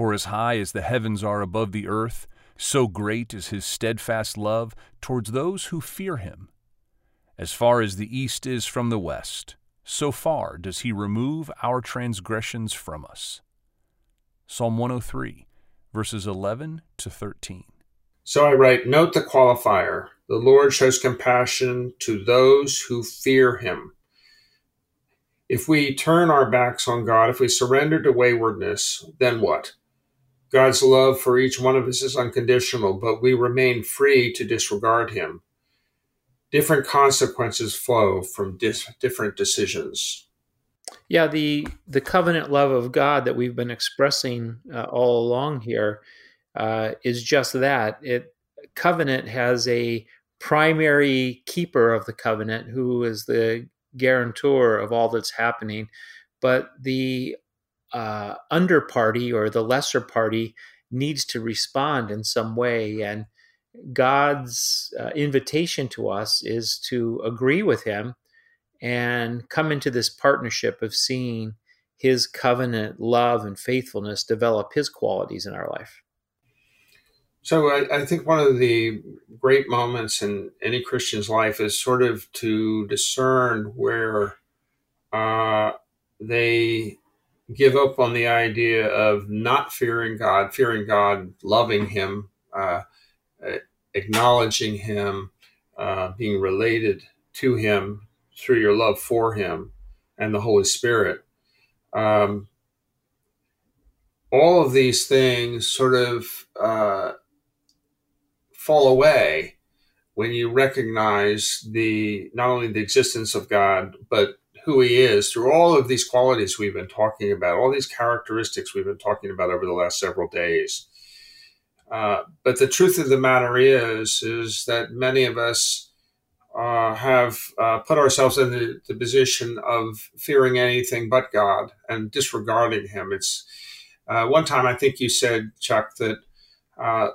For as high as the heavens are above the earth, so great is his steadfast love towards those who fear him. As far as the east is from the west, so far does he remove our transgressions from us. Psalm 103, verses 11 to 13. So I write, note the qualifier. The Lord shows compassion to those who fear him. If we turn our backs on God, if we surrender to waywardness, then what? God's love for each one of us is unconditional, but we remain free to disregard him. Different consequences flow from dis- different decisions. Yeah, the the covenant love of God that we've been expressing uh, all along here uh, is just that. It covenant has a primary keeper of the covenant who is the guarantor of all that's happening, but the uh, under party or the lesser party needs to respond in some way, and God's uh, invitation to us is to agree with Him and come into this partnership of seeing His covenant love and faithfulness develop His qualities in our life. So I, I, think one of the great moments in any Christian's life is sort of to discern where uh, they give up on the idea of not fearing God, fearing God, loving Him, uh, acknowledging Him, uh, being related to Him through your love for Him and the Holy Spirit. Um, all of these things sort of uh, fall away when you recognize the not only the existence of God, but who he is through all of these qualities we've been talking about, all these characteristics we've been talking about over the last several days. Uh, but the truth of the matter is, is that many of us uh, have uh, put ourselves in the, the, position of fearing anything but God and disregarding Him. It's uh, one time I think you said, Chuck, that uh,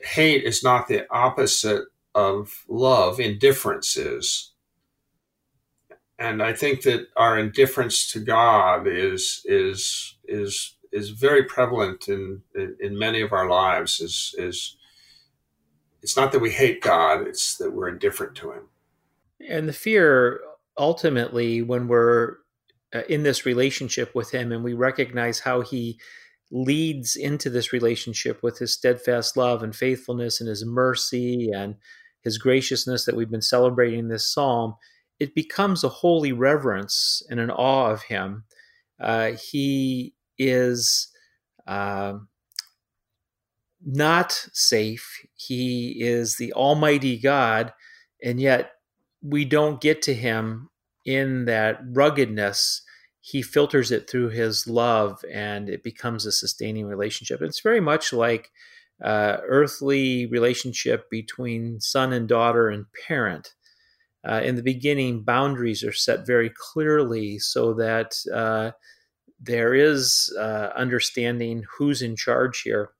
hate is not the opposite of love, indifference is. And I think that our indifference to God is is is is very prevalent in, in, in many of our lives is is it's not that we hate God, it's that we're indifferent to him. And the fear ultimately when we're uh, in this relationship with him and we recognize how he leads into this relationship with his steadfast love and faithfulness and his mercy and his graciousness that we've been celebrating this psalm, it becomes a holy reverence and an awe of him. Uh, he is uh, not safe. He is the Almighty God, and yet we don't get to him in that ruggedness he filters it through his love and it becomes a sustaining relationship. It's very much like uh, earthly relationship between son and daughter and parent. Uh, in the beginning, boundaries are set very clearly so that uh, there is uh, understanding who's in charge here.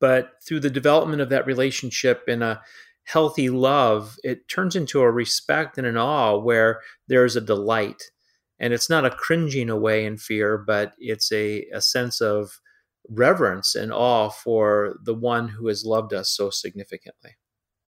But through the development of that relationship in a healthy love, it turns into a respect and an awe where there's a delight and it's not a cringing away in fear, but it's a, a sense of reverence and awe for the one who has loved us so significantly.